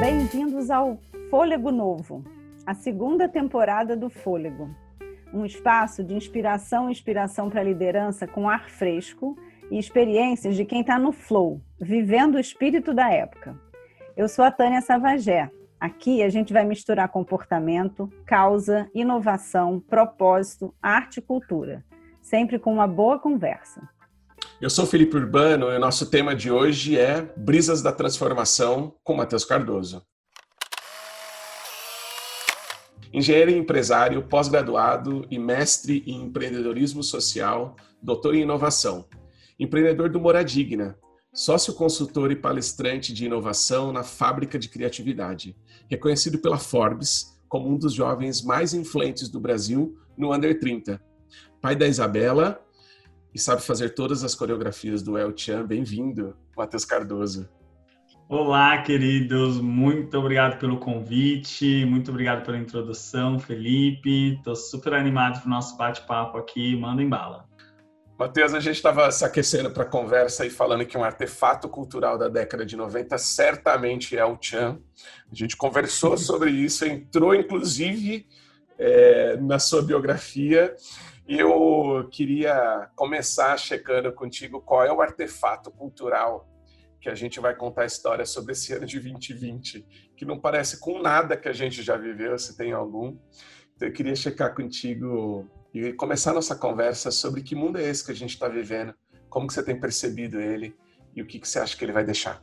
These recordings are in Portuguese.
Bem-vindos ao Fôlego Novo, a segunda temporada do Fôlego. Um espaço de inspiração e inspiração para a liderança com ar fresco e experiências de quem está no flow, vivendo o espírito da época. Eu sou a Tânia Savagé. Aqui a gente vai misturar comportamento, causa, inovação, propósito, arte e cultura, sempre com uma boa conversa. Eu sou Felipe Urbano e o nosso tema de hoje é Brisas da Transformação com Matheus Cardoso. Engenheiro e empresário, pós-graduado e mestre em empreendedorismo social, doutor em inovação. Empreendedor do Moradigna, sócio consultor e palestrante de inovação na Fábrica de Criatividade, reconhecido pela Forbes como um dos jovens mais influentes do Brasil no Under 30. Pai da Isabela e sabe fazer todas as coreografias do El Chan. Bem-vindo, Matheus Cardoso. Olá, queridos. Muito obrigado pelo convite, muito obrigado pela introdução, Felipe. Estou super animado para o nosso bate-papo aqui. Manda em bala. Matheus, a gente estava se aquecendo para a conversa e falando que um artefato cultural da década de 90 certamente é o Chan. A gente conversou sobre isso, entrou inclusive é, na sua biografia. Eu queria começar checando contigo qual é o artefato cultural que a gente vai contar a história sobre esse ano de 2020, que não parece com nada que a gente já viveu, se tem algum. Então eu queria checar contigo e começar nossa conversa sobre que mundo é esse que a gente está vivendo, como que você tem percebido ele e o que, que você acha que ele vai deixar.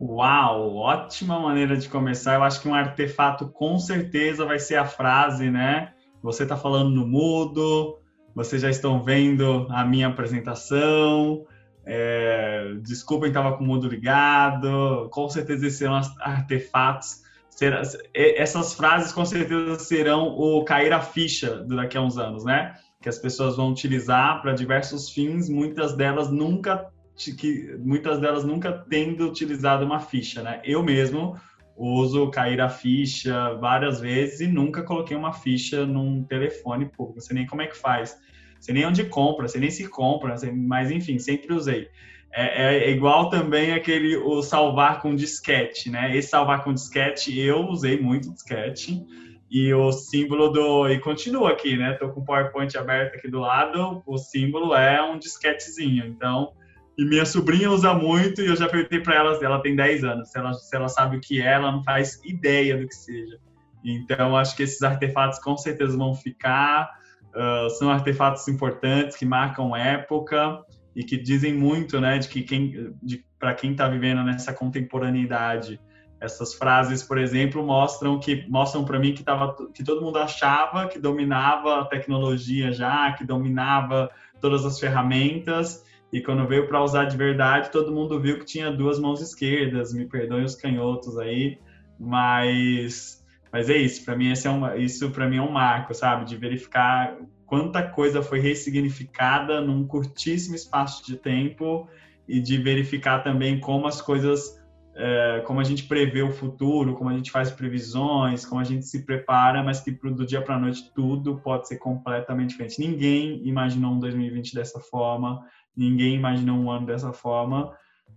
Uau, ótima maneira de começar. Eu acho que um artefato com certeza vai ser a frase, né? Você está falando no mudo, vocês já estão vendo a minha apresentação. É, desculpem, estava com o mudo ligado. Com certeza esses serão artefatos será, essas frases com certeza serão o cair a ficha daqui a uns anos, né? Que as pessoas vão utilizar para diversos fins, muitas delas nunca que muitas delas nunca tendo utilizado uma ficha, né? Eu mesmo uso cair a ficha várias vezes e nunca coloquei uma ficha num telefone público. Não sei nem como é que faz, sei nem onde compra, sei nem se compra, mas enfim, sempre usei. É, é, igual também aquele o salvar com disquete, né? Esse salvar com disquete eu usei muito disquete e o símbolo do e continua aqui, né? Tô com o PowerPoint aberto aqui do lado, o símbolo é um disquetezinho. Então, e minha sobrinha usa muito e eu já perguntei para ela, ela tem 10 anos, se ela, se ela sabe o que é, ela não faz ideia do que seja. Então, acho que esses artefatos com certeza vão ficar, uh, são artefatos importantes que marcam época e que dizem muito, né, de que quem, para quem está vivendo nessa contemporaneidade, essas frases, por exemplo, mostram que mostram para mim que tava, que todo mundo achava que dominava a tecnologia já, que dominava todas as ferramentas e quando veio para usar de verdade, todo mundo viu que tinha duas mãos esquerdas. Me perdoem os canhotos aí, mas mas é isso. Para mim esse é um, isso para mim é um marco, sabe, de verificar quanta coisa foi ressignificada num curtíssimo espaço de tempo e de verificar também como as coisas, é, como a gente prevê o futuro, como a gente faz previsões, como a gente se prepara, mas que do dia para a noite tudo pode ser completamente diferente. Ninguém imaginou um 2020 dessa forma, ninguém imaginou um ano dessa forma.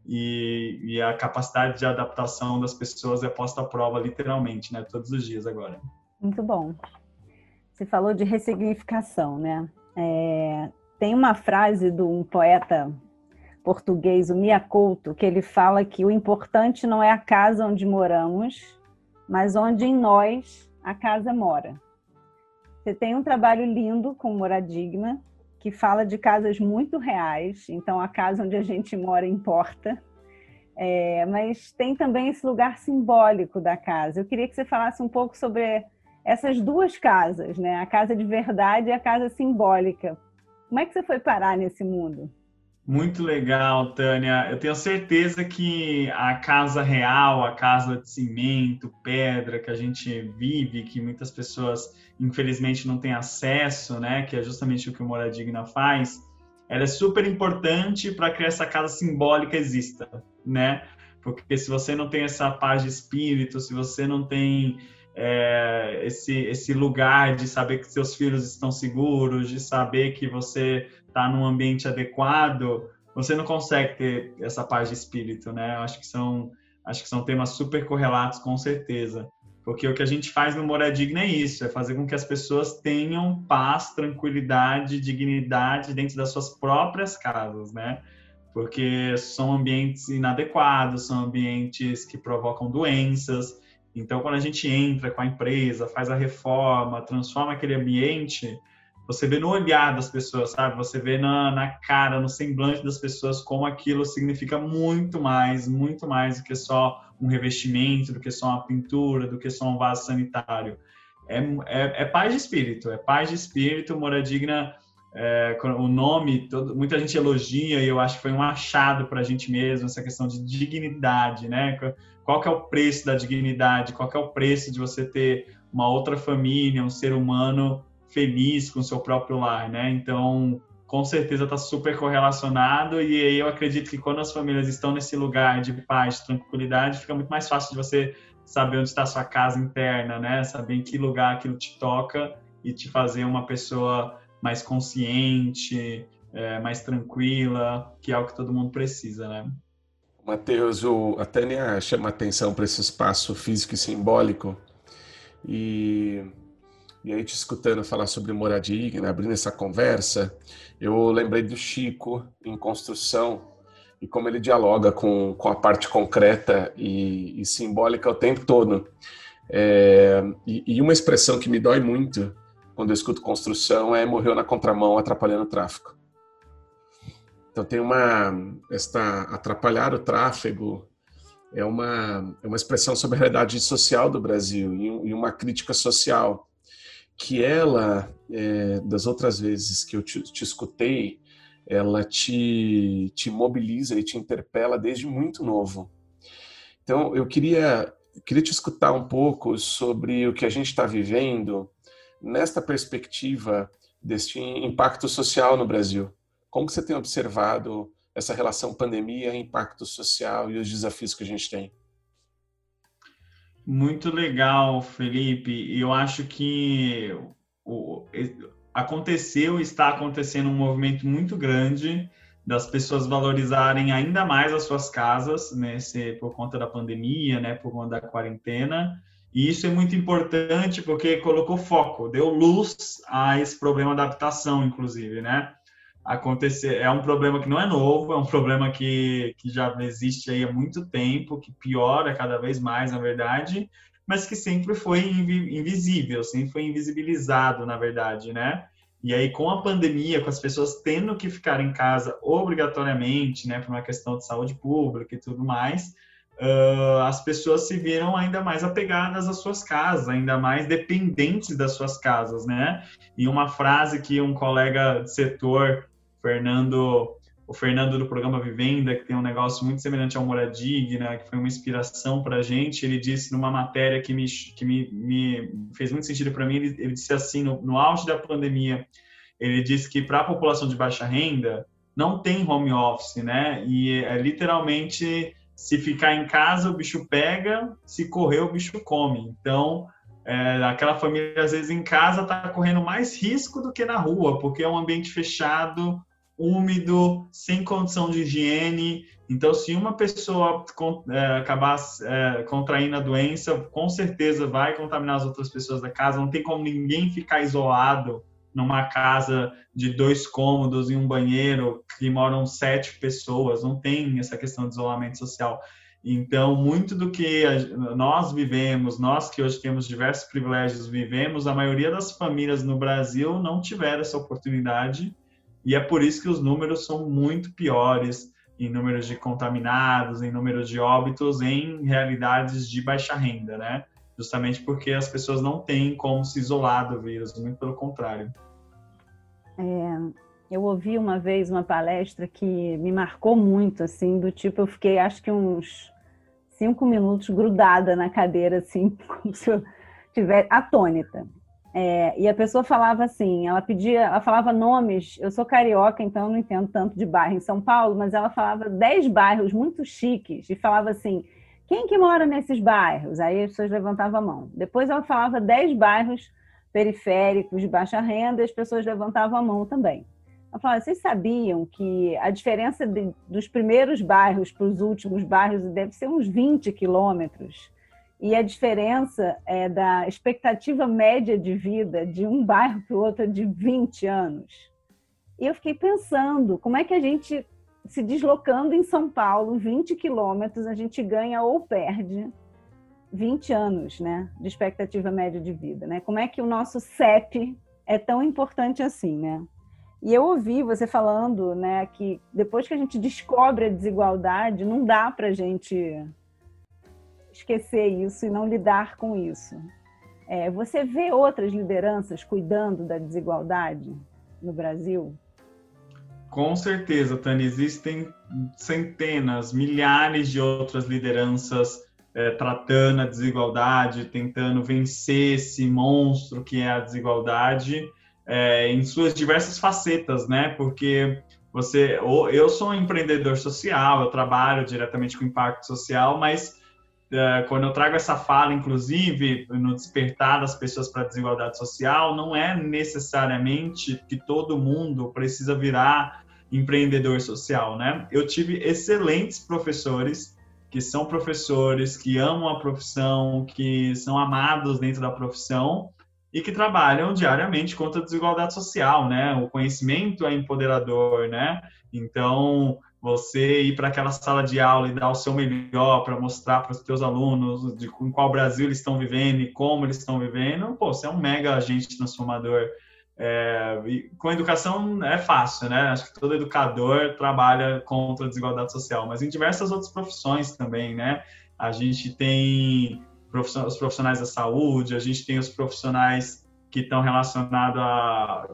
E, e a capacidade de adaptação das pessoas é posta à prova literalmente, né? Todos os dias agora. Muito bom. Você falou de ressignificação, né? É, tem uma frase de um poeta português, o Mia Couto, que ele fala que o importante não é a casa onde moramos, mas onde em nós a casa mora. Você tem um trabalho lindo com Moradigma, que fala de casas muito reais, então a casa onde a gente mora importa. É, mas tem também esse lugar simbólico da casa. Eu queria que você falasse um pouco sobre essas duas casas, né? A casa de verdade e a casa simbólica. Como é que você foi parar nesse mundo? Muito legal, Tânia. Eu tenho certeza que a casa real, a casa de cimento, pedra que a gente vive, que muitas pessoas infelizmente não têm acesso, né? Que é justamente o que o Moradigna faz. Ela é super importante para que essa casa simbólica exista, né? Porque se você não tem essa paz de espírito, se você não tem é, esse, esse lugar de saber que seus filhos estão seguros, de saber que você está num ambiente adequado, você não consegue ter essa paz de espírito, né? Acho que são acho que são temas super correlatos com certeza. Porque o que a gente faz no Moradigna é isso, é fazer com que as pessoas tenham paz, tranquilidade, dignidade dentro das suas próprias casas, né? Porque são ambientes inadequados, são ambientes que provocam doenças. Então, quando a gente entra com a empresa, faz a reforma, transforma aquele ambiente, você vê no olhar das pessoas, sabe? Você vê na, na cara, no semblante das pessoas como aquilo significa muito mais, muito mais do que só um revestimento, do que só uma pintura, do que só um vaso sanitário. É, é, é paz de espírito, é paz de espírito, moradigna. É, o nome, todo, muita gente elogia e eu acho que foi um achado para a gente mesmo, essa questão de dignidade, né? Qual que é o preço da dignidade? Qual que é o preço de você ter uma outra família, um ser humano feliz com o seu próprio lar, né? Então, com certeza está super correlacionado e aí eu acredito que quando as famílias estão nesse lugar de paz, de tranquilidade, fica muito mais fácil de você saber onde está a sua casa interna, né? Saber em que lugar aquilo te toca e te fazer uma pessoa mais consciente, é, mais tranquila, que é o que todo mundo precisa, né? Matheus, a Tânia chama atenção para esse espaço físico e simbólico e e aí, te escutando falar sobre moradia, né, abrindo essa conversa, eu lembrei do Chico em construção e como ele dialoga com, com a parte concreta e, e simbólica o tempo todo. É, e, e, uma expressão que me dói muito quando eu escuto construção é morreu na contramão atrapalhando o tráfego. Então tem uma esta atrapalhar o tráfego é uma é uma expressão sobre a realidade social do Brasil e, e uma crítica social que ela, é, das outras vezes que eu te, te, escutei, ela te, te mobiliza e te interpela desde muito novo. Então, eu queria, queria te escutar um pouco sobre o que a gente está vivendo nesta perspectiva deste impacto social no Brasil. Como você tem observado essa relação pandemia, impacto social e os desafios que a gente tem? Muito legal, Felipe. Eu acho que aconteceu, está acontecendo um movimento muito grande das pessoas valorizarem ainda mais as suas casas, né, por conta da pandemia, né, por conta da quarentena. E isso é muito importante porque colocou foco, deu luz a esse problema da habitação, inclusive, né? Acontecer. É um problema que não é novo, é um problema que, que já existe aí há muito tempo, que piora cada vez mais, na verdade, mas que sempre foi invisível, sempre foi invisibilizado, na verdade, né? E aí, com a pandemia, com as pessoas tendo que ficar em casa obrigatoriamente, né, por uma questão de saúde pública e tudo mais, uh, as pessoas se viram ainda mais apegadas às suas casas, ainda mais dependentes das suas casas, né? E uma frase que um colega de setor Fernando, o Fernando do programa Vivenda, que tem um negócio muito semelhante ao Moradigna, que foi uma inspiração para a gente, ele disse numa matéria que me, que me, me fez muito sentido para mim, ele, ele, disse assim, no, no auge da pandemia, ele disse que para a população de baixa renda, não tem home office, né? E é literalmente se ficar em casa o bicho pega, se correr o bicho come. Então, é, aquela família às vezes em casa está correndo mais risco do que na rua, porque é um ambiente fechado, úmido, sem condição de higiene. Então, se uma pessoa é, acabar é, contraindo a doença, com certeza vai contaminar as outras pessoas da casa. Não tem como ninguém ficar isolado numa casa de dois cômodos e um banheiro que moram sete pessoas. Não tem essa questão de isolamento social. Então, muito do que nós vivemos, nós que hoje temos diversos privilégios, vivemos, a maioria das famílias no Brasil não tiveram essa oportunidade e é por isso que os números são muito piores em números de contaminados, em números de óbitos, em realidades de baixa renda, né? Justamente porque as pessoas não têm como se isolar do vírus, muito pelo contrário. É, eu ouvi uma vez uma palestra que me marcou muito, assim, do tipo, eu fiquei acho que uns cinco minutos grudada na cadeira, assim, como se eu tivesse atônita. É, e a pessoa falava assim, ela pedia, ela falava nomes, eu sou carioca, então não entendo tanto de bairro em São Paulo, mas ela falava dez bairros muito chiques e falava assim, quem que mora nesses bairros? Aí as pessoas levantavam a mão. Depois ela falava dez bairros periféricos de baixa renda e as pessoas levantavam a mão também. Ela falava, vocês sabiam que a diferença de, dos primeiros bairros para os últimos bairros deve ser uns 20 quilômetros? E a diferença é da expectativa média de vida de um bairro para o outro é de 20 anos. E eu fiquei pensando, como é que a gente, se deslocando em São Paulo, 20 quilômetros, a gente ganha ou perde 20 anos né, de expectativa média de vida? Né? Como é que o nosso CEP é tão importante assim, né? E eu ouvi você falando, né, que depois que a gente descobre a desigualdade, não dá para a gente esquecer isso e não lidar com isso. É, você vê outras lideranças cuidando da desigualdade no Brasil? Com certeza, Tânia. Existem centenas, milhares de outras lideranças é, tratando a desigualdade, tentando vencer esse monstro que é a desigualdade é, em suas diversas facetas, né? Porque você, eu sou um empreendedor social, eu trabalho diretamente com impacto social, mas quando eu trago essa fala, inclusive, no despertar das pessoas para a desigualdade social, não é necessariamente que todo mundo precisa virar empreendedor social, né? Eu tive excelentes professores que são professores, que amam a profissão, que são amados dentro da profissão e que trabalham diariamente contra a desigualdade social, né? O conhecimento é empoderador, né? Então, você ir para aquela sala de aula e dar o seu melhor para mostrar para os seus alunos de em qual Brasil eles estão vivendo e como eles estão vivendo, pô, você é um mega agente transformador. É, com educação é fácil, né? Acho que todo educador trabalha contra a desigualdade social, mas em diversas outras profissões também, né? A gente tem os profissionais da saúde, a gente tem os profissionais que estão relacionados a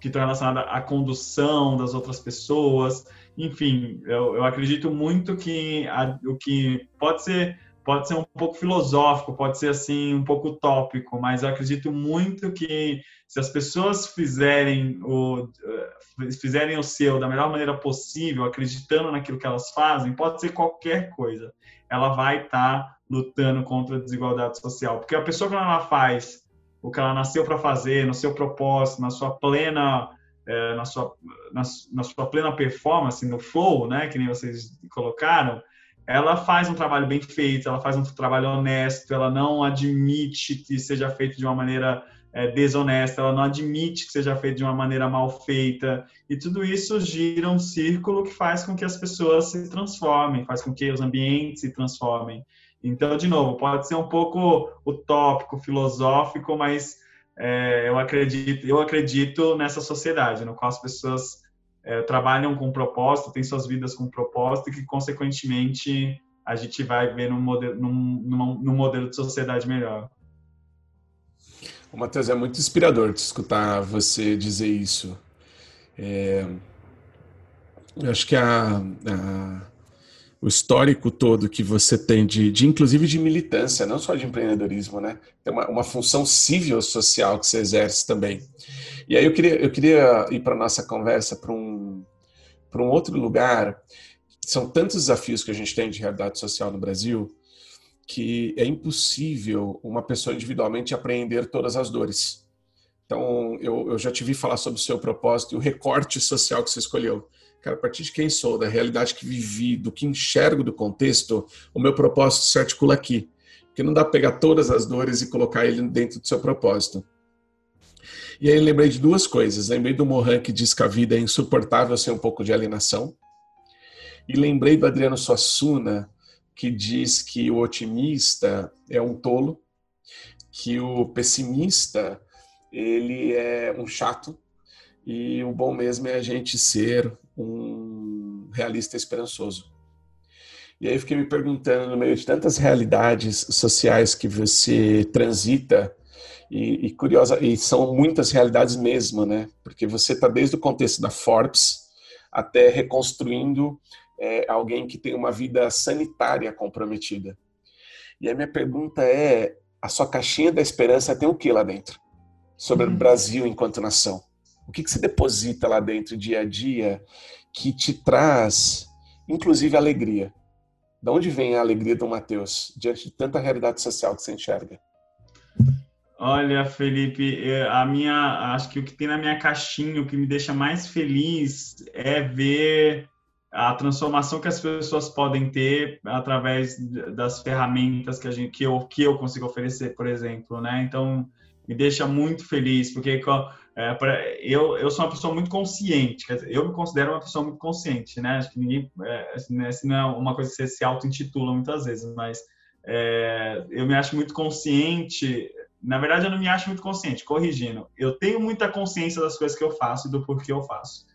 que estão relacionados à condução das outras pessoas. Enfim, eu, eu acredito muito que a, o que pode ser pode ser um pouco filosófico, pode ser assim um pouco utópico, mas eu acredito muito que se as pessoas fizerem o eh, fizerem o seu da melhor maneira possível, acreditando naquilo que elas fazem, pode ser qualquer coisa, ela vai estar tá lutando contra a desigualdade social, porque a pessoa que ela faz o que ela nasceu para fazer, no seu propósito, na sua plena é, na, sua, na, na, sua plena performance, no flow, né, que nem vocês colocaram, ela faz um trabalho bem feito, ela faz um trabalho honesto, ela não admite que seja feito de uma maneira é, desonesta, ela não admite que seja feito de uma maneira mal feita, e tudo isso gira um círculo que faz com que as pessoas se transformem, faz com que os ambientes se transformem. Então, de novo, pode ser um pouco utópico, filosófico, mas é, eu acredito, eu acredito nessa sociedade no qual as pessoas é, trabalham com propósito, têm suas vidas com propósito e que, consequentemente, a gente vai ver num modelo, num, num modelo de sociedade melhor. O Matheus, é muito inspirador te escutar você dizer isso. É, eu acho que a, a, o histórico todo que você tem de, de, inclusive de militância, não só de empreendedorismo, né? Tem uma, uma função civil social que você exerce também. E aí eu queria, eu queria ir para nossa conversa para um, para um outro lugar. São tantos desafios que a gente tem de realidade social no Brasil que é impossível uma pessoa individualmente apreender todas as dores. Então, eu, eu já te vi falar sobre o seu propósito e o recorte social que você escolheu. Cara, a partir de quem sou, da realidade que vivi, do que enxergo do contexto, o meu propósito se articula aqui. Porque não dá para pegar todas as dores e colocar ele dentro do seu propósito. E aí lembrei de duas coisas. Lembrei do Mohan que diz que a vida é insuportável sem um pouco de alienação. E lembrei do Adriano Suassuna, que diz que o otimista é um tolo, que o pessimista ele é um chato e o bom mesmo é a gente ser um realista esperançoso. E aí fiquei me perguntando, no meio de tantas realidades sociais que você transita, e, e curiosa, e são muitas realidades mesmo, né? Porque você está desde o contexto da Forbes até reconstruindo é, alguém que tem uma vida sanitária comprometida. E a minha pergunta é: a sua caixinha da esperança tem o que lá dentro? Sobre uhum. o Brasil enquanto nação? O que, que se deposita lá dentro, dia a dia, que te traz, inclusive, alegria? De onde vem a alegria do Mateus, diante de tanta realidade social que você enxerga? Olha, Felipe, a minha, acho que o que tem na minha caixinha, o que me deixa mais feliz é ver a transformação que as pessoas podem ter através das ferramentas que a gente, que eu, que eu consigo oferecer, por exemplo, né? Então, me deixa muito feliz, porque é, pra, eu, eu sou uma pessoa muito consciente, quer dizer, eu me considero uma pessoa muito consciente, né? Acho que ninguém, é, assim, né, não é uma coisa que você se auto-intitula muitas vezes, mas é, eu me acho muito consciente na verdade, eu não me acho muito consciente, corrigindo. Eu tenho muita consciência das coisas que eu faço e do porquê eu faço.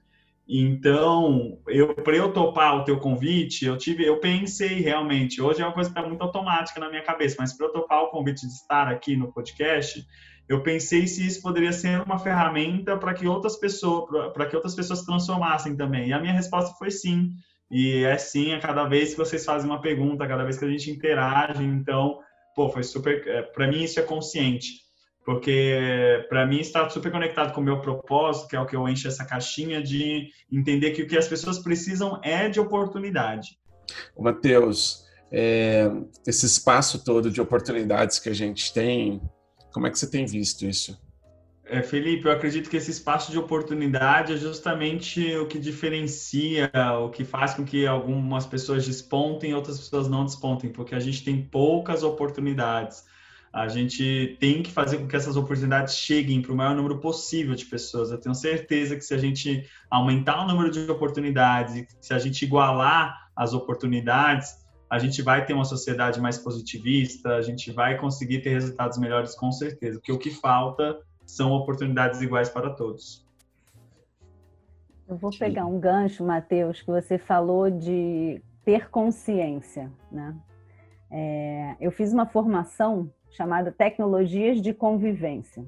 Então, eu para eu topar o teu convite, eu tive, eu pensei realmente. Hoje é uma coisa que está muito automática na minha cabeça, mas para eu topar o convite de estar aqui no podcast, eu pensei se isso poderia ser uma ferramenta para que outras pessoas, para que outras pessoas transformassem também. E a minha resposta foi sim. E é sim a cada vez que vocês fazem uma pergunta, cada vez que a gente interage. Então, pô, foi super. É, para mim, isso é consciente, porque para mim está super conectado com o meu propósito, que é o que eu encho essa caixinha de entender que o que as pessoas precisam é de oportunidade. Matheus, é, esse espaço todo de oportunidades que a gente tem, como é que você tem visto isso? É, Felipe, eu acredito que esse espaço de oportunidade é justamente o que diferencia, o que faz com que algumas pessoas despontem e outras pessoas não despontem, porque a gente tem poucas oportunidades. A gente tem que fazer com que essas oportunidades cheguem para o maior número possível de pessoas. Eu tenho certeza que se a gente aumentar o número de oportunidades, se a gente igualar as oportunidades, a gente vai ter uma sociedade mais positivista, a gente vai conseguir ter resultados melhores com certeza. Porque o que falta são oportunidades iguais para todos. Eu vou pegar um gancho, Matheus, que você falou de ter consciência. Né? É, eu fiz uma formação chamada Tecnologias de Convivência.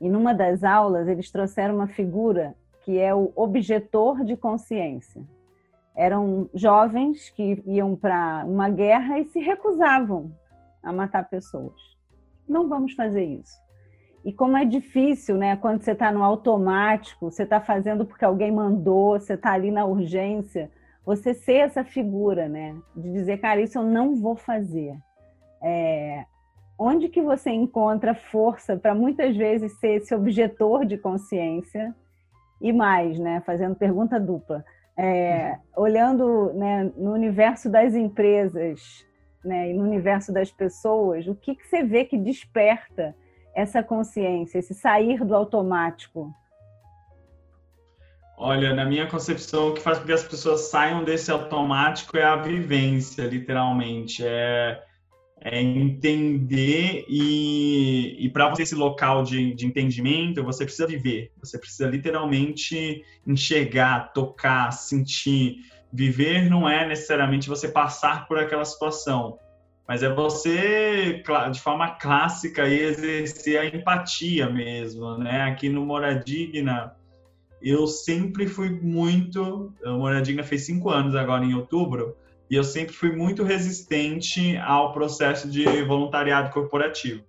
E numa das aulas, eles trouxeram uma figura que é o objetor de consciência. Eram jovens que iam para uma guerra e se recusavam a matar pessoas. Não vamos fazer isso. E como é difícil, né? Quando você está no automático, você está fazendo porque alguém mandou, você está ali na urgência, você ser essa figura, né? De dizer, cara, isso eu não vou fazer. É... Onde que você encontra força para muitas vezes ser esse objetor de consciência e mais, né? Fazendo pergunta dupla. É... olhando né, no universo das empresas né, e no universo das pessoas, o que, que você vê que desperta essa consciência, esse sair do automático? Olha, na minha concepção, o que faz com que as pessoas saiam desse automático é a vivência, literalmente. É, é entender e, e para você esse local de, de entendimento, você precisa viver. Você precisa literalmente enxergar, tocar, sentir. Viver não é necessariamente você passar por aquela situação mas é você, de forma clássica, exercer a empatia mesmo, né? Aqui no Moradigna, eu sempre fui muito... O Moradigna fez cinco anos agora em outubro, e eu sempre fui muito resistente ao processo de voluntariado corporativo.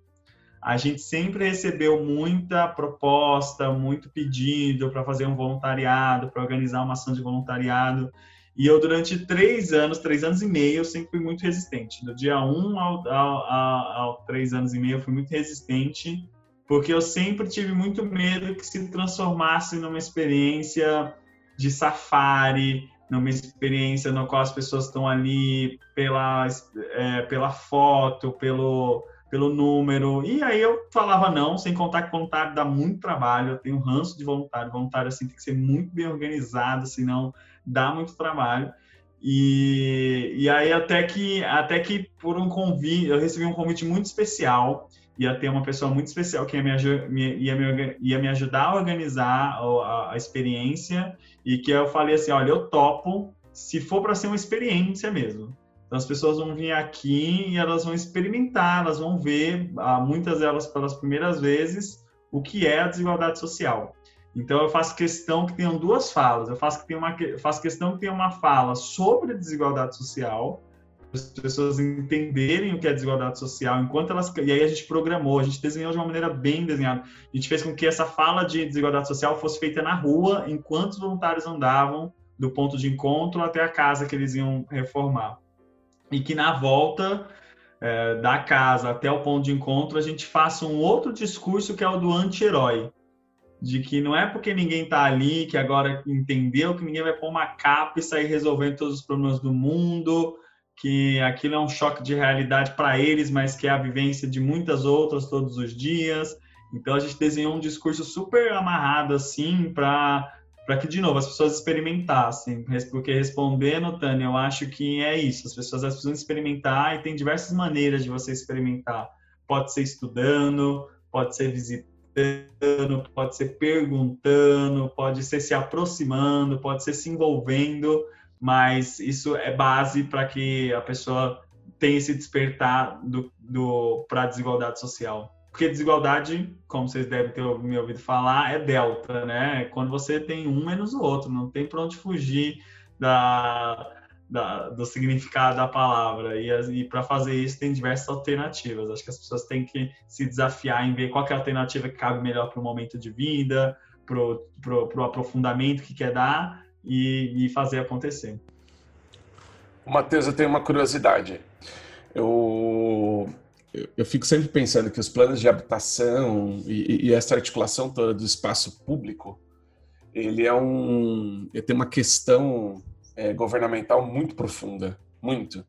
A gente sempre recebeu muita proposta, muito pedido para fazer um voluntariado, para organizar uma ação de voluntariado, e eu, durante três anos, três anos e meio, eu sempre fui muito resistente. Do dia um ao, ao, ao, ao três anos e meio, eu fui muito resistente, porque eu sempre tive muito medo que se transformasse numa experiência de safari, numa experiência no qual as pessoas estão ali pela, é, pela foto, pelo, pelo número. E aí eu falava não, sem contar que voluntário dá muito trabalho, eu tenho ranço de voluntário. Voluntário assim tem que ser muito bem organizado, senão dá muito trabalho. E, e aí até que até que por um convite, eu recebi um convite muito especial, ia ter uma pessoa muito especial que ia me, ia me, ia me ajudar a organizar a, a experiência e que eu falei assim, olha, eu topo se for para ser uma experiência mesmo. Então as pessoas vão vir aqui e elas vão experimentar, elas vão ver, ah, muitas delas pelas primeiras vezes, o que é a desigualdade social. Então eu faço questão que tenham duas falas. Eu faço, que tenha uma, faço questão que tenha uma fala sobre desigualdade social, as pessoas entenderem o que é desigualdade social, enquanto elas. E aí a gente programou, a gente desenhou de uma maneira bem desenhada. A gente fez com que essa fala de desigualdade social fosse feita na rua, enquanto os voluntários andavam do ponto de encontro até a casa que eles iam reformar. E que na volta é, da casa até o ponto de encontro, a gente faça um outro discurso que é o do anti-herói. De que não é porque ninguém está ali que agora entendeu que ninguém vai pôr uma capa e sair resolvendo todos os problemas do mundo, que aquilo é um choque de realidade para eles, mas que é a vivência de muitas outras todos os dias. Então a gente desenhou um discurso super amarrado assim para para que de novo as pessoas experimentassem, porque respondendo, Tânia, eu acho que é isso. As pessoas precisam experimentar e tem diversas maneiras de você experimentar. Pode ser estudando, pode ser visitando, pode ser perguntando, pode ser se aproximando, pode ser se envolvendo mas isso é base para que a pessoa tenha esse despertar do, do, para a desigualdade social. Porque desigualdade, como vocês devem ter me ouvido falar, é delta, né? Quando você tem um menos o outro, não tem para onde fugir da, da, do significado da palavra. E, e para fazer isso tem diversas alternativas. Acho que as pessoas têm que se desafiar em ver qual é a alternativa que cabe melhor para o momento de vida, para o aprofundamento que quer dar e, e fazer acontecer. Matheus, eu tenho uma curiosidade. Eu, eu fico sempre pensando que os planos de habitação e, e essa articulação toda do espaço público, ele é um, ele tem uma questão é, governamental muito profunda, muito.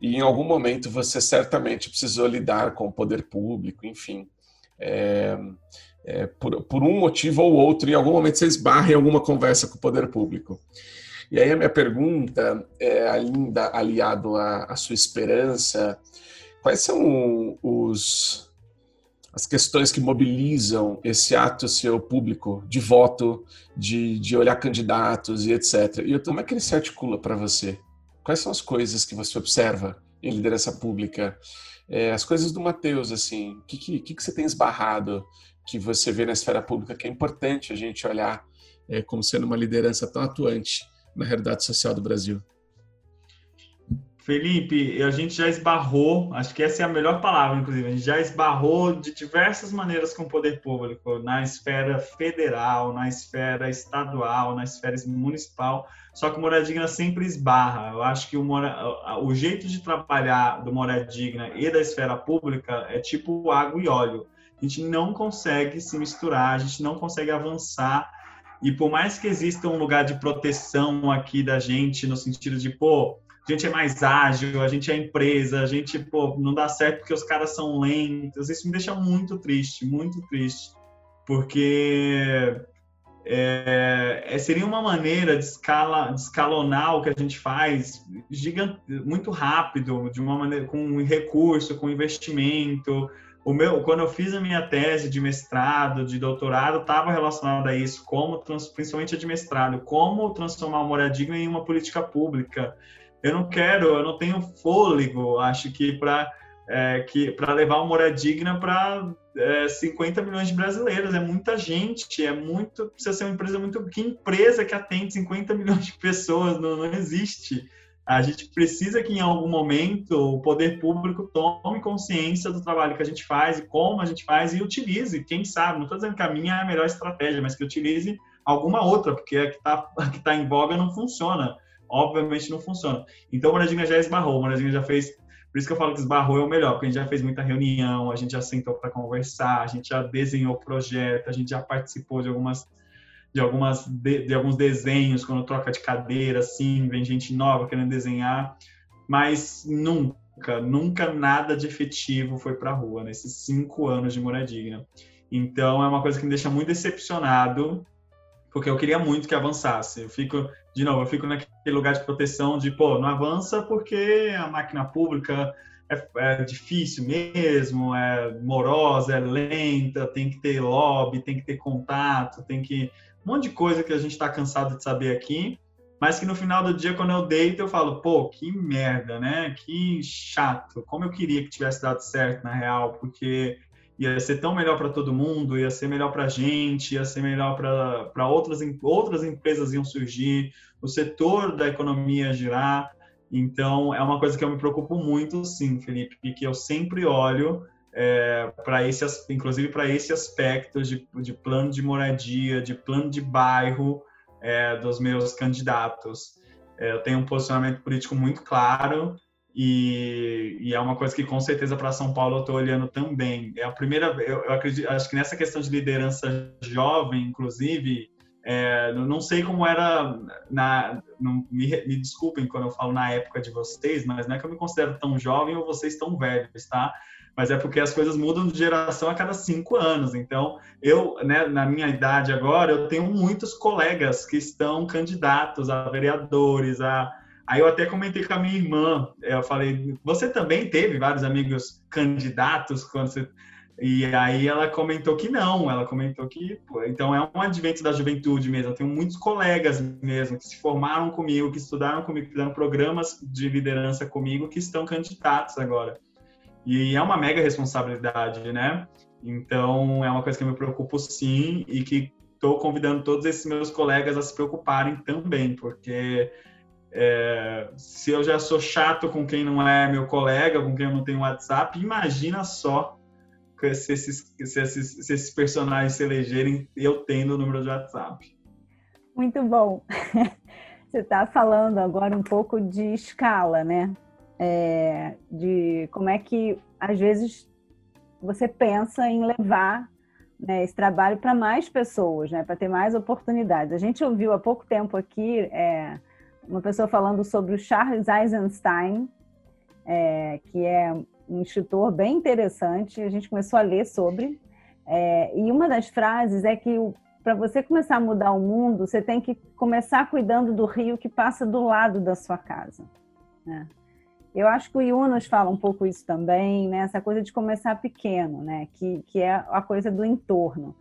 E em algum momento você certamente precisou lidar com o poder público, enfim. É, é, por, por, um motivo ou outro, em algum momento você esbarra alguma conversa com o poder público. E aí a minha pergunta, é, ainda aliado à, à sua esperança, quais são os, as questões que mobilizam esse ato seu público de voto, de, de olhar candidatos e etc. E como é que ele se articula para você? Quais são as coisas que você observa em liderança pública? É, as coisas do Matheus, assim, o que, que, que você tem esbarrado que você vê na esfera pública que é importante a gente olhar é, como sendo uma liderança tão atuante na realidade social do Brasil? Felipe, a gente já esbarrou, acho que essa é a melhor palavra, inclusive, a gente já esbarrou de diversas maneiras com o poder público, na esfera federal, na esfera estadual, na esfera municipal, só que o Digna sempre esbarra. Eu acho que o, mora, o jeito de trabalhar do Moradia Digna e da esfera pública é tipo água e óleo a gente não consegue se misturar, a gente não consegue avançar. E por mais que exista um lugar de proteção aqui da gente, no sentido de, pô, a gente é mais ágil, a gente é empresa, a gente, pô, não dá certo porque os caras são lentos. Isso me deixa muito triste, muito triste. Porque é, é, seria uma maneira de, escala, de escalonar o que a gente faz gigante, muito rápido, de uma maneira com recurso, com investimento, o meu, quando eu fiz a minha tese de mestrado, de doutorado, estava relacionado a isso, como principalmente a de mestrado, como transformar o moradigna em uma política pública. Eu não quero, eu não tenho fôlego, acho que para é, que para levar o moradigna para é, 50 milhões de brasileiros. É muita gente, é muito precisa ser uma empresa muito que empresa que atende 50 milhões de pessoas? Não, não existe a gente precisa que em algum momento o poder público tome consciência do trabalho que a gente faz e como a gente faz e utilize, quem sabe, não estou dizendo que a minha é a melhor estratégia, mas que utilize alguma outra, porque a que está tá em voga não funciona. Obviamente não funciona. Então o Moradinha já esbarrou, o Moradinha já fez. Por isso que eu falo que esbarrou é o melhor, porque a gente já fez muita reunião, a gente já sentou para conversar, a gente já desenhou projeto, a gente já participou de algumas de, algumas, de, de, alguns desenhos, quando troca de cadeira, assim, vem gente nova querendo desenhar, mas nunca, nunca nada de efetivo foi para a rua nesses cinco anos de moradigna. Então é uma coisa que me deixa muito decepcionado, porque eu queria muito que avançasse. Eu fico, de novo, eu fico naquele lugar de proteção de, pô, não avança porque a máquina pública é, é, difícil mesmo, é morosa, é lenta, tem que ter lobby, tem que ter contato, tem que um monte de coisa que a gente está cansado de saber aqui, mas que no final do dia, quando eu deito, eu falo, pô, que merda, né? Que chato. Como eu queria que tivesse dado certo, na real, porque ia ser tão melhor para todo mundo, ia ser melhor para a gente, ia ser melhor para outras, outras empresas iam surgir, o setor da economia ia girar. Então, é uma coisa que eu me preocupo muito, sim, Felipe, que eu sempre olho é, para esse, inclusive para esse aspecto de, de, plano de moradia, de plano de bairro é, dos meus candidatos. É, eu tenho um posicionamento político muito claro E, e, é uma coisa que com certeza para São Paulo eu estou olhando também. É a primeira, eu, eu, acredito, acho que nessa questão de liderança jovem, inclusive, é, não sei como era na, não, me, me, desculpem quando eu falo na época de vocês, mas não é que eu me considero tão jovem ou vocês tão velhos, tá? Mas é porque as coisas mudam de geração a cada cinco anos. Então, eu, né, na minha idade agora, eu tenho muitos colegas que estão candidatos a vereadores, a Aí eu até comentei com a minha irmã, eu falei, você também teve vários amigos candidatos quando você... E aí ela comentou que não, ela comentou que, pô, então é um advento da juventude mesmo. Eu tenho muitos colegas mesmo que se formaram comigo, que estudaram comigo, que fizeram programas de liderança comigo, que estão candidatos agora. E é uma mega responsabilidade, né? Então é uma coisa que eu me preocupo sim e que estou convidando todos esses meus colegas a se preocuparem também, porque é, se eu já sou chato com quem não é meu colega, com quem eu não tenho WhatsApp, imagina só se esses, se esses, se esses personagens se elegerem eu tendo o número de WhatsApp. Muito bom. Você está falando agora um pouco de escala, né? É, de como é que às vezes você pensa em levar né, esse trabalho para mais pessoas, né, para ter mais oportunidades. A gente ouviu há pouco tempo aqui é, uma pessoa falando sobre o Charles Eisenstein, é, que é um instrutor bem interessante. A gente começou a ler sobre. É, e uma das frases é que para você começar a mudar o mundo, você tem que começar cuidando do rio que passa do lado da sua casa. Né? Eu acho que o Yunus fala um pouco isso também, né? essa coisa de começar pequeno, né? que, que é a coisa do entorno.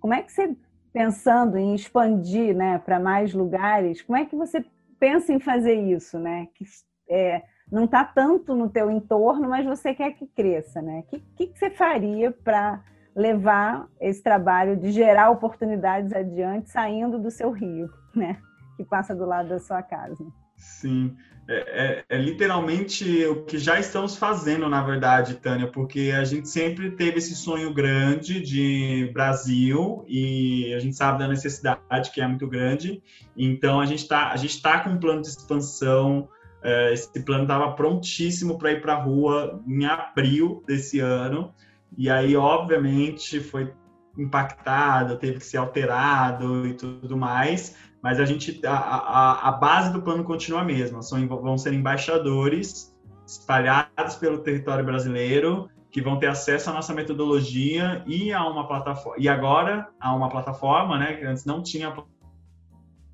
Como é que você, pensando em expandir né, para mais lugares, como é que você pensa em fazer isso, né? Que é, não está tanto no teu entorno, mas você quer que cresça, né? O que, que, que você faria para levar esse trabalho de gerar oportunidades adiante, saindo do seu rio, né? Que passa do lado da sua casa. Sim, é, é, é, literalmente o que já estamos fazendo, na verdade, Tânia, porque a gente sempre teve esse sonho grande de Brasil e a gente sabe da necessidade que é muito grande. Então a gente está a gente está com um plano de expansão. É, esse plano estava prontíssimo para ir para a rua em abril desse ano e aí obviamente foi impactado, teve que ser alterado e tudo mais, mas a gente a, a, a base do plano continua a mesma. São, vão ser embaixadores espalhados pelo território brasileiro que vão ter acesso à nossa metodologia e a uma plataforma. E agora há uma plataforma, né? Que antes não tinha.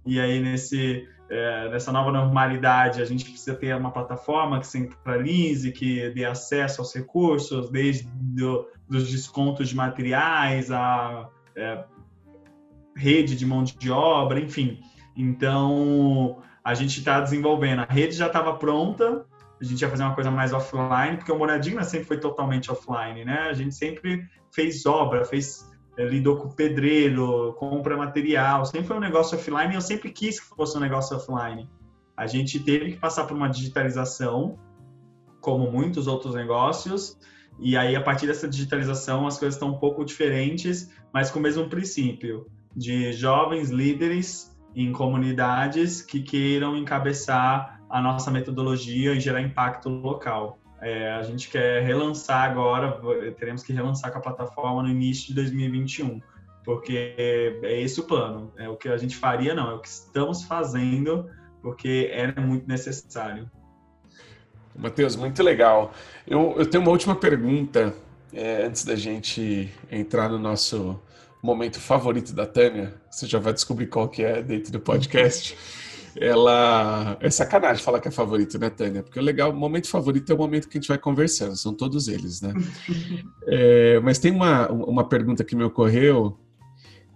E aí nesse é, nessa nova normalidade a gente precisa ter uma plataforma que centralize, que dê acesso aos recursos, desde do, dos descontos de materiais a é, rede de mão de obra, enfim. Então, a gente está desenvolvendo. A rede já estava pronta, a gente ia fazer uma coisa mais offline, porque o Moradinha sempre foi totalmente offline, né? A gente sempre fez obra, fez lidou com pedreiro, compra material, sempre foi um negócio offline e eu sempre quis que fosse um negócio offline. A gente teve que passar por uma digitalização, como muitos outros negócios, e aí a partir dessa digitalização as coisas estão um pouco diferentes, mas com o mesmo princípio de jovens líderes em comunidades que queiram encabeçar a nossa metodologia e gerar impacto local. É, a gente quer relançar agora, teremos que relançar com a plataforma no início de 2021, porque é esse o plano. É o que a gente faria, não, é o que estamos fazendo, porque é muito necessário. Matheus, muito legal. Eu, eu tenho uma última pergunta é, antes da gente entrar no nosso momento favorito da Tânia, você já vai descobrir qual que é dentro do podcast. Ela é sacanagem falar que é favorito, né, Tânia? Porque o legal, o momento favorito é o momento que a gente vai conversando, são todos eles, né? É, mas tem uma, uma pergunta que me ocorreu: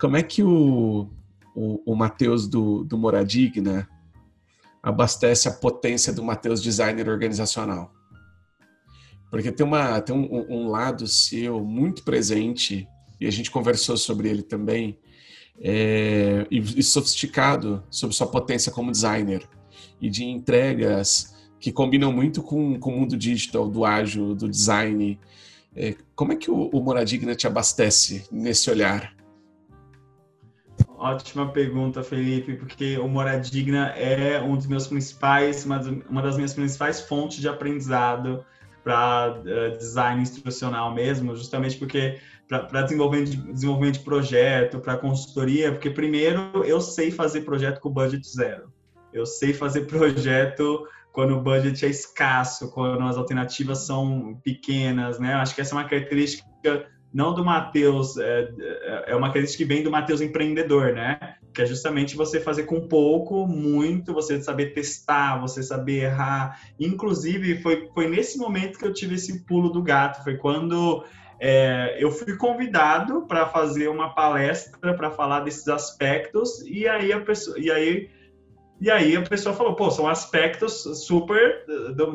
como é que o, o, o Matheus do, do Moradigna abastece a potência do Matheus designer organizacional? Porque tem, uma, tem um, um lado seu muito presente e a gente conversou sobre ele também, é, e, e sofisticado sobre sua potência como designer e de entregas que combinam muito com, com o mundo digital, do ágil, do design. É, como é que o, o Moradigna te abastece nesse olhar? ótima pergunta, Felipe, porque o Moradigna é um dos meus principais, uma, uma das minhas principais fontes de aprendizado para uh, eh, design instrucional mesmo, justamente porque para desenvolvimento, de, desenvolvimento de projeto, para consultoria, porque primeiro eu sei fazer projeto com budget zero. Eu sei fazer projeto quando o budget é escasso, quando as alternativas são pequenas, né? Acho que essa é uma característica não do Matheus, é, é, é uma característica que vem do Matheus empreendedor, né? Que é justamente você fazer com pouco, muito, você saber testar, você saber errar. Inclusive, foi, foi nesse momento que eu tive esse pulo do gato, foi quando é, eu fui convidado para fazer uma palestra para falar desses aspectos, e aí a pessoa. E aí, e aí a pessoa falou, pô, são aspectos super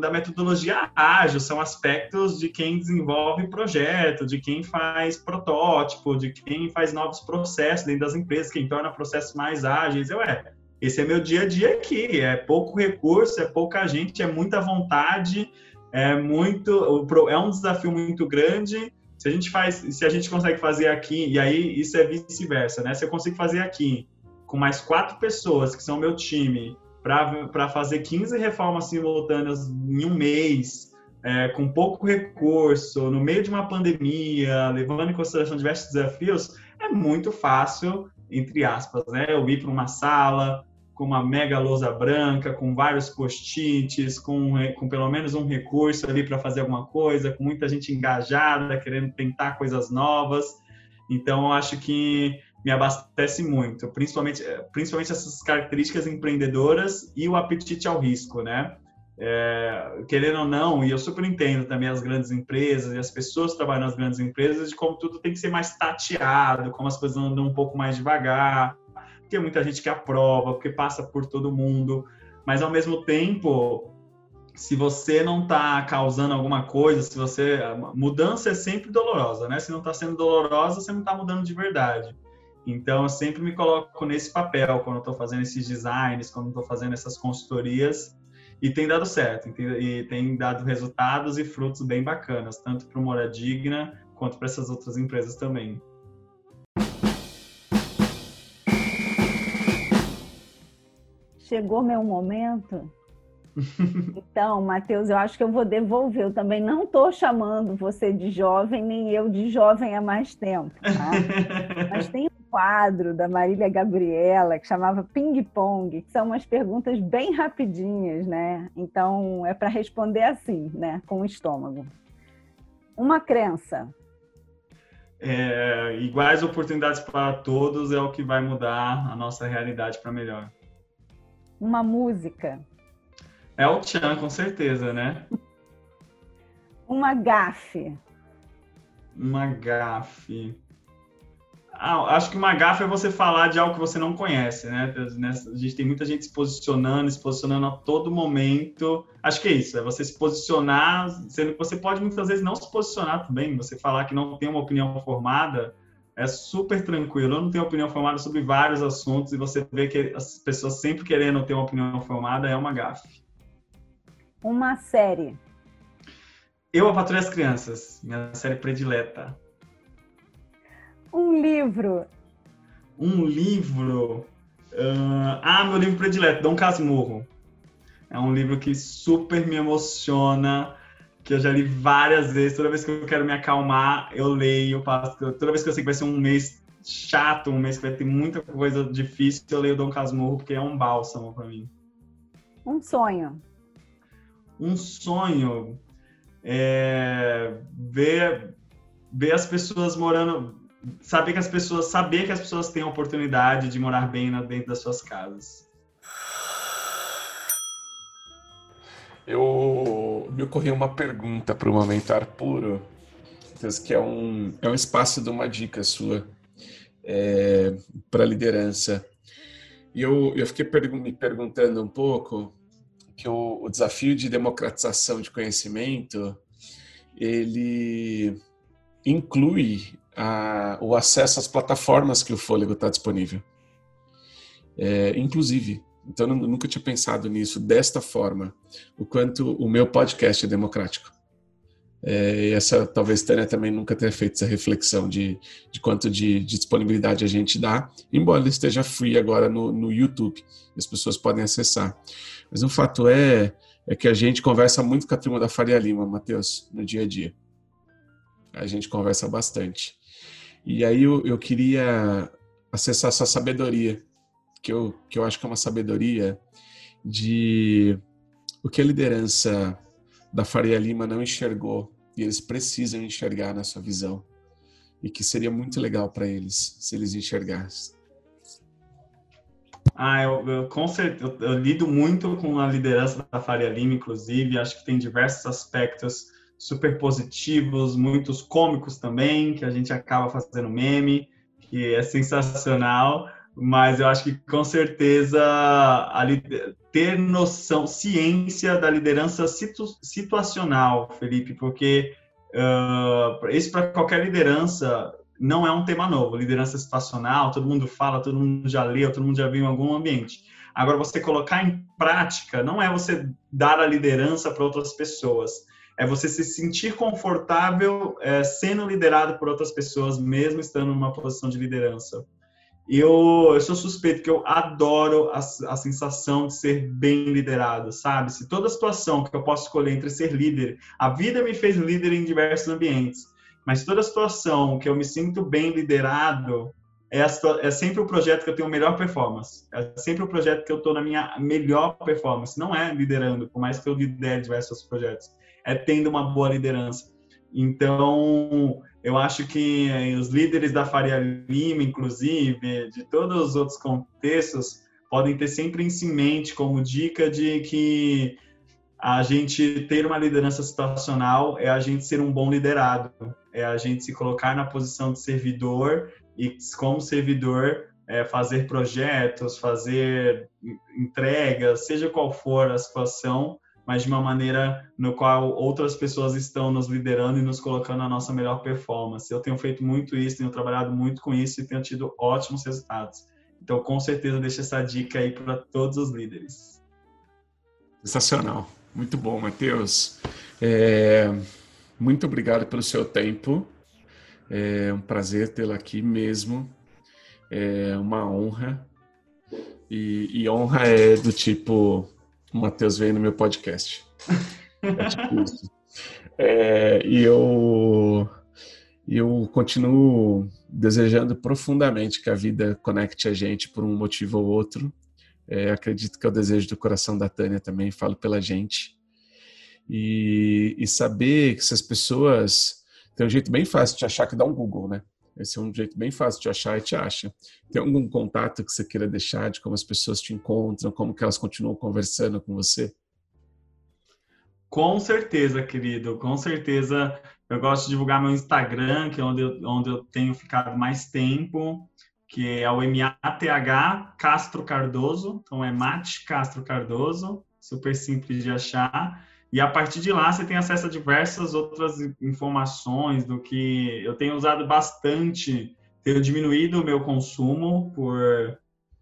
da metodologia ágil, são aspectos de quem desenvolve projeto, de quem faz protótipo, de quem faz novos processos dentro das empresas, quem torna processos mais ágeis. Eu, é, esse é meu dia a dia aqui, é pouco recurso, é pouca gente, é muita vontade, é muito, é um desafio muito grande. Se a gente faz, se a gente consegue fazer aqui, e aí isso é vice-versa, né? Se eu consigo fazer aqui com mais quatro pessoas, que são meu time, para fazer 15 reformas simultâneas em um mês, é, com pouco recurso, no meio de uma pandemia, levando em consideração diversos desafios, é muito fácil, entre aspas, né? Eu ir para uma sala com uma mega lousa branca, com vários post-its, com, com pelo menos um recurso ali para fazer alguma coisa, com muita gente engajada, querendo tentar coisas novas. Então, eu acho que me abastece muito, principalmente, principalmente essas características empreendedoras e o apetite ao risco, né? É, querendo ou não, e eu super entendo também as grandes empresas e as pessoas que trabalham nas grandes empresas, de como tudo tem que ser mais tateado, como as coisas andam um pouco mais devagar, porque muita gente que aprova, porque passa por todo mundo, mas ao mesmo tempo, se você não está causando alguma coisa, se você. Mudança é sempre dolorosa, né? Se não está sendo dolorosa, você não está mudando de verdade. Então, eu sempre me coloco nesse papel quando estou fazendo esses designs, quando estou fazendo essas consultorias, e tem dado certo, e tem dado resultados e frutos bem bacanas, tanto para o Moradigna quanto para essas outras empresas também. Chegou meu momento. Então, Matheus, eu acho que eu vou devolver. Eu também não estou chamando você de jovem, nem eu de jovem há mais tempo. Tá? Mas tem quadro da Marília Gabriela que chamava Ping Pong, que são umas perguntas bem rapidinhas, né? Então é para responder assim, né? Com o estômago. Uma crença. É, iguais oportunidades para todos é o que vai mudar a nossa realidade para melhor. Uma música. É o Tchan, com certeza, né? Uma gafe. Uma gafe. Ah, acho que uma gafa é você falar de algo que você não conhece, né? A gente tem muita gente se posicionando, se posicionando a todo momento. Acho que é isso, é você se posicionar, sendo que você pode muitas vezes não se posicionar também. Você falar que não tem uma opinião formada é super tranquilo. Eu não tenho opinião formada sobre vários assuntos e você vê que as pessoas sempre querendo ter uma opinião formada é uma gafe. Uma série. Eu, a Patrulha das Crianças, minha série predileta. Um livro. Um livro. Uh, ah, meu livro predileto, Dom Casmurro. É um livro que super me emociona, que eu já li várias vezes. Toda vez que eu quero me acalmar, eu leio. Passo, toda vez que eu sei que vai ser um mês chato, um mês que vai ter muita coisa difícil, eu leio Dom Casmurro, porque é um bálsamo para mim. Um sonho. Um sonho é ver, ver as pessoas morando, saber que as pessoas saber que as pessoas têm a oportunidade de morar bem dentro das suas casas. Eu me ocorreu uma pergunta para o momento ar puro, que é um é um espaço de uma dica sua é, para liderança. E eu, eu fiquei me perguntando um pouco que o, o desafio de democratização de conhecimento ele inclui a, o acesso às plataformas que o Fôlego está disponível. É, inclusive, então eu nunca tinha pensado nisso desta forma, o quanto o meu podcast é democrático. É, e essa talvez Tânia também nunca tenha feito essa reflexão de, de quanto de, de disponibilidade a gente dá, embora ele esteja free agora no, no YouTube, as pessoas podem acessar. Mas o fato é, é que a gente conversa muito com a turma da Faria Lima, Matheus, no dia a dia. A gente conversa bastante. E aí eu, eu queria acessar sua sabedoria, que eu, que eu acho que é uma sabedoria de o que a liderança da Faria Lima não enxergou e eles precisam enxergar na sua visão e que seria muito legal para eles se eles enxergassem. Ah, eu, eu, eu, eu, lido muito com a liderança da Faria Lima, inclusive, acho que tem diversos aspectos super positivos, muitos cômicos também, que a gente acaba fazendo meme, que é sensacional, mas eu acho que com certeza ter noção, ciência da liderança situ, situacional, Felipe, porque uh, isso para qualquer liderança não é um tema novo. Liderança situacional, todo mundo fala, todo mundo já leu, todo mundo já viu em algum ambiente. Agora, você colocar em prática não é você dar a liderança para outras pessoas, é você se sentir confortável é, sendo liderado por outras pessoas, mesmo estando numa posição de liderança. Eu, eu sou suspeito que eu adoro a, a sensação de ser bem liderado, sabe? Se toda situação que eu posso escolher entre ser líder, a vida me fez líder em diversos ambientes, mas toda situação que eu me sinto bem liderado é, a, é sempre o projeto que eu tenho melhor performance. É sempre o projeto que eu estou na minha melhor performance. Não é liderando, por mais que eu lidere diversos projetos é tendo uma boa liderança. Então, eu acho que eh, os líderes da Faria Lima, inclusive, de todos os outros contextos, podem ter sempre isso em mente como dica de que a gente ter uma liderança situacional é a gente ser um bom liderado, é a gente se colocar na posição de servidor e, como servidor, é fazer projetos, fazer entregas, seja qual for a situação, mas de uma maneira no qual outras pessoas estão nos liderando e nos colocando na nossa melhor performance. Eu tenho feito muito isso, tenho trabalhado muito com isso e tenho tido ótimos resultados. Então, com certeza, deixo essa dica aí para todos os líderes. Sensacional. Muito bom, Matheus. É... Muito obrigado pelo seu tempo. É um prazer tê-lo aqui mesmo. É uma honra. E, e honra é do tipo o Matheus veio no meu podcast. É tipo isso. É, e eu, eu continuo desejando profundamente que a vida conecte a gente por um motivo ou outro. É, acredito que é o desejo do coração da Tânia também, falo pela gente. E, e saber que essas pessoas. Tem um jeito bem fácil de achar que dá um Google, né? Esse é um jeito bem fácil de achar e te acha. Tem algum contato que você queira deixar de como as pessoas te encontram, como que elas continuam conversando com você? Com certeza, querido. Com certeza. Eu gosto de divulgar meu Instagram, que é onde eu, onde eu tenho ficado mais tempo, que é o MATH Castro Cardoso. Então é Mate Castro Cardoso. Super simples de achar. E a partir de lá você tem acesso a diversas outras informações do que eu tenho usado bastante, tenho diminuído o meu consumo por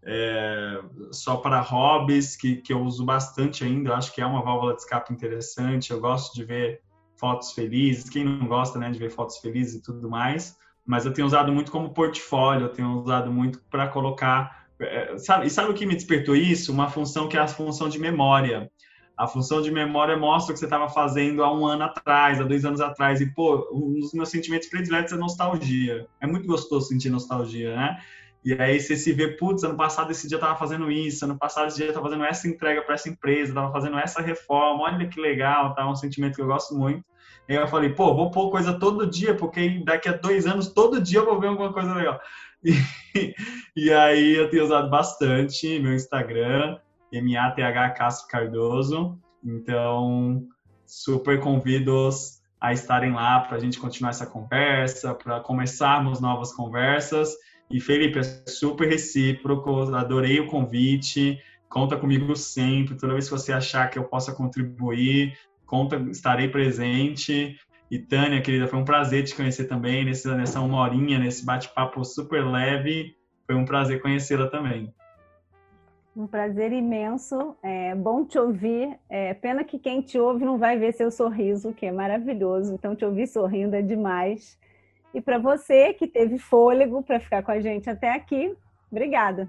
é, só para hobbies, que, que eu uso bastante ainda, eu acho que é uma válvula de escape interessante, eu gosto de ver fotos felizes, quem não gosta né, de ver fotos felizes e tudo mais, mas eu tenho usado muito como portfólio, eu tenho usado muito para colocar é, sabe, e sabe o que me despertou isso? Uma função que é a função de memória a função de memória mostra o que você estava fazendo há um ano atrás, há dois anos atrás. E, pô, um dos meus sentimentos prediletos é nostalgia. É muito gostoso sentir nostalgia, né? E aí você se vê, putz, ano passado esse dia eu tava fazendo isso, ano passado esse dia eu tava fazendo essa entrega para essa empresa, tava fazendo essa reforma, olha que legal, tá? Um sentimento que eu gosto muito. E aí eu falei, pô, vou pôr coisa todo dia, porque daqui a dois anos, todo dia eu vou ver alguma coisa legal. E, e aí eu tenho usado bastante meu Instagram, M-A-T-H Castro Cardoso. Então, super convido-os a estarem lá para a gente continuar essa conversa, para começarmos novas conversas. E Felipe, é super recíproco, adorei o convite. Conta comigo sempre. Toda vez que você achar que eu possa contribuir, conta, estarei presente. E Tânia, querida, foi um prazer te conhecer também nessa, nessa uma horinha, nesse bate-papo super leve. Foi um prazer conhecê-la também. Um prazer imenso. É bom te ouvir. É pena que quem te ouve não vai ver seu sorriso, que é maravilhoso. Então, te ouvir sorrindo é demais. E para você que teve fôlego para ficar com a gente até aqui, obrigada.